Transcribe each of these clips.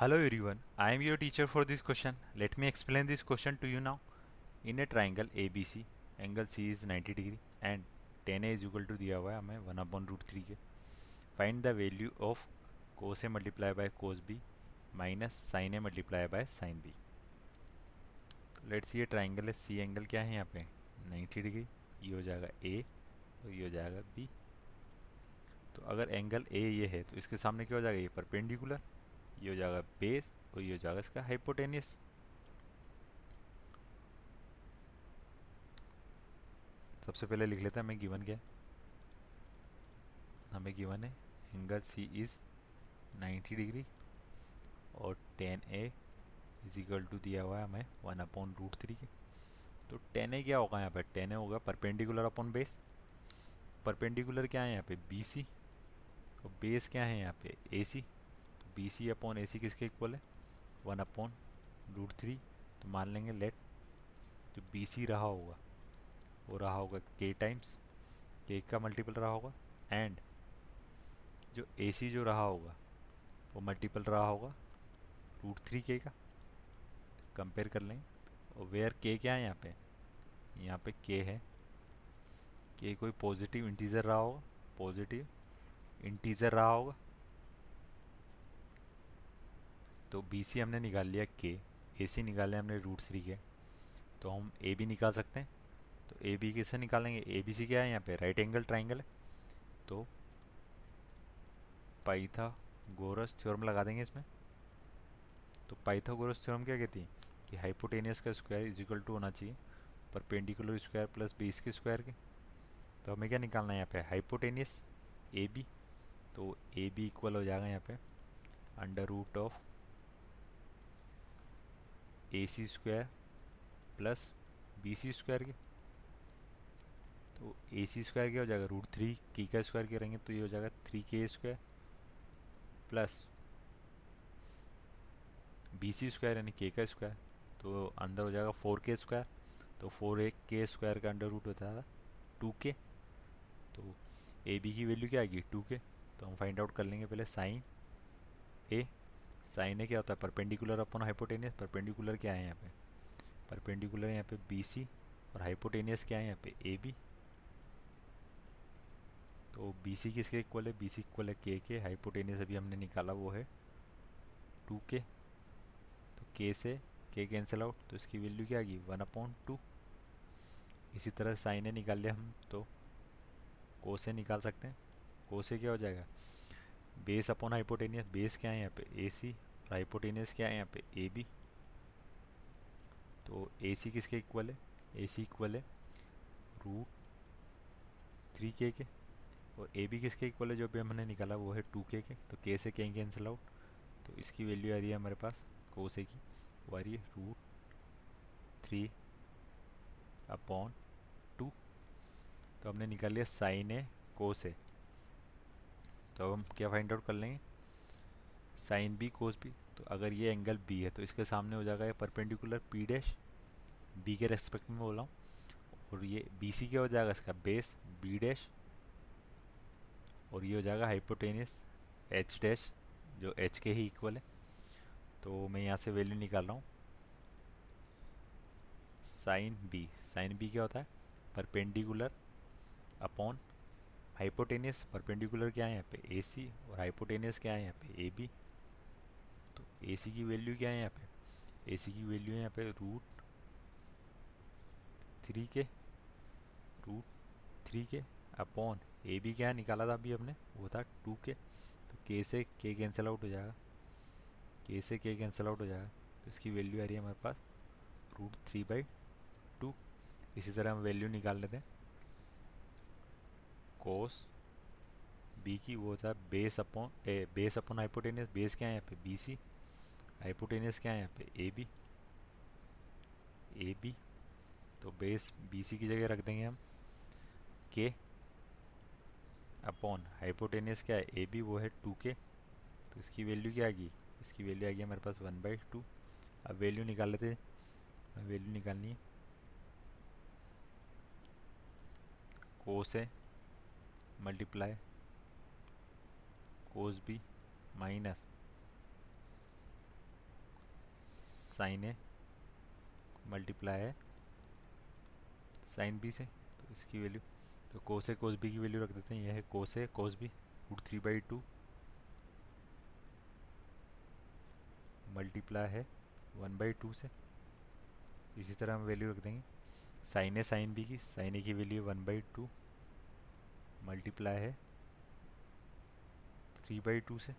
Hello everyone, I am your teacher for this question. Let me explain this question to you now. In a triangle ABC, angle C is 90 degree and tan A is equal to दिया हुआ है हमें one upon root three के। Find the value of cos A multiply by cos B minus sine A multiply by sine B let's ये triangle है C angle क्या है यहाँ पे? 90 डिग्री ये हो जाएगा ए और ये हो जाएगा बी तो अगर एंगल ए ये है तो इसके सामने क्या हो जाएगा? ये परपेंडिकुलर ये हो जाएगा बेस और ये हो जाएगा इसका हाइपोटेनियस सबसे पहले लिख लेते हैं हमें गिवन क्या है हमें गिवन है एंगल सी इज़ 90 डिग्री और tan A is equal to दिया हुआ है हमें वन अपॉन रूट थ्री के। तो टेन ए क्या होगा यहाँ पे? टेन ए होगा परपेंडिकुलर अपॉन बेस परपेंडिकुलर क्या है यहाँ पे? बी सी और बेस क्या है यहाँ पे? ए सी बी सी अपॉन ए सी किसके इक्वल है? वन अपॉन रूट थ्री तो मान लेंगे लेट जो बी सी रहा होगा। वो रहा होगा के टाइम्स के का मल्टीपल रहा होगा. एंड जो ए सी जो रहा होगा, वो मल्टीपल रहा होगा रूट थ्री के का। कंपेयर कर लेंगे और वेयर के क्या है यहाँ पे? यहाँ पे के है। के कोई पॉजिटिव इंटीजर रहा होगा। पॉजिटिव इंटीजर रहा होगा। तो बी सी हमने निकाल लिया के ए सी निकाले हमने रूट थ्री के। तो हम ए बी निकाल सकते हैं। तो ए बी कैसे निकालेंगे? ए बी सी क्या है? यहाँ पे राइट एंगल ट्राइंगल है। तो पाइथागोरस थ्योरम लगा देंगे इसमें। तो पाइथागोरस थ्योरम क्या कहती है? कि हाइपोटेनियस का स्क्वायर इज़ इक्वल टू होना चाहिए पर पेंडिकुलर स्क्वायर प्लस बेस के स्क्वायर के। तो हमें क्या निकालना है यहाँ पे? हाइपोटेनियस ए बी तो ए बी इक्वल हो जाएगा यहाँ पे। Under root of A C square plus B C square के। तो ए सी स्क्वायर क्या हो जाएगा? रूट थ्री के का स्क्वायर करेंगे तो ये हो जाएगा थ्री के square plus B C square यानी के का स्क्वायर तो अंदर हो जाएगा फोर के स्क्वायर तो फोर एक के स्क्वायर का अंडर रूट होता है टू के तो ए बी की वैल्यू क्या आएगी? टू के तो हम फाइंड आउट कर लेंगे पहले साइन ए साइन ए क्या होता है? Perpendicular upon hypotenuse. परपेंडिकुलर क्या है यहाँ पे? परपेंडिकुलर यहाँ पे बी सी और हाइपोटेनियस क्या है यहाँ पे? ए बी तो बी सी किसके इक्वल है? बी सी इक्वल है के के। हाइपोटेनियस अभी हमने निकाला, वो है टू के तो के से के कैंसिल आउट तो इसकी वैल्यू क्या आ गई? वन अपॉन टू इसी तरह साइन निकाल लिया हम तो को से निकाल सकते हैं। को से क्या हो जाएगा? बेस अपॉन हाइपोटेनियस, बेस क्या है यहाँ पे? ए सी और हाइपोटेनियस क्या है यहाँ पे? ए बी तो ए सी किसके इक्वल है? ए सी इक्वल है रूट थ्री के के। और ए बी किसके इक्वल है? जो भी हमने निकाला वो है टू के के। तो के से के कैंसिल आउट तो इसकी वैल्यू आ रही है हमारे पास कोसे की। वो आ रही है रूट थ्री अपॉन टू तो हमने निकाल लिया साइन ए कोस ए तो अब हम क्या फाइंड आउट कर लेंगे? साइन बी कोस बी तो अगर ये एंगल बी है तो इसके सामने हो जाएगा ये परपेंडिकुलर पी डैश बी के रेस्पेक्ट में बोला हूँ। और ये बी सी क्या हो जाएगा इसका? बेस बी डैश और ये हो जाएगा हाइपोटेनियस एच डैश जो एच के ही इक्वल है। तो मैं यहाँ से वैल्यू निकाल रहा हूँ। साइन बी साइन बी क्या होता है? परपेंडिकुलर अपॉन हाइपोटेनियस परपेंडिकुलर क्या है यहाँ पे? ए सी और हाइपोटेनियस क्या है यहाँ पे? ए बी तो ए सी की वैल्यू क्या है यहाँ पे? ए सी की वैल्यू है यहाँ पे रूट थ्री के रूट थ्री के अपॉन ए बी क्या निकाला था अभी हमने? वो था टू के तो के से के कैंसिल आउट हो जाएगा। के से के कैंसिल आउट हो जाएगा। तो इसकी वैल्यू आ रही है हमारे पास रूट थ्री बाई टू इसी तरह हम वैल्यू निकाल लेते हैं। कोस बी की वो होता है base upon A base upon hypotenuse base क्या है यहाँ पे? बी सी हाइपोटेनियस क्या है यहाँ पे? ए बी ए बी तो बेस बी सी की जगह रख देंगे हम. के अपॉन हाइपोटेनियस क्या है? ए बी वो है टू के तो इसकी वैल्यू क्या आ गई? इसकी वैल्यू आ गई हमारे पास वन बाई टू अब वैल्यू निकाल लेते हैं. वैल्यू निकालनी है. कोस से multiply cos B minus sine A multiply है साइन बी से तो इसकी वैल्यू तो कोस ए कोस बी की वैल्यू रख देते हैं। यह है cos A cos B root three by two multiply है वन बाई टू से। इसी तरह हम वैल्यू रख देंगे। साइन ए साइन बी की साइन ए की value one by two multiply है थ्री बाई टू से।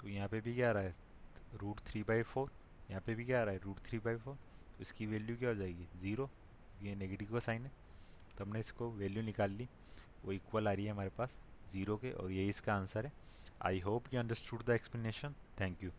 तो यहाँ पे भी क्या आ रहा है? रूट थ्री बाई फोर यहाँ पे भी क्या आ रहा है? रूट थ्री बाई फोर तो इसकी वैल्यू क्या हो जाएगी? ज़ीरो ये नेगेटिव का साइन है। तो हमने इसको वैल्यू निकाल ली, वो इक्वल आ रही है हमारे पास ज़ीरो के, और यही इसका आंसर है। I hope you understood the explanation thank you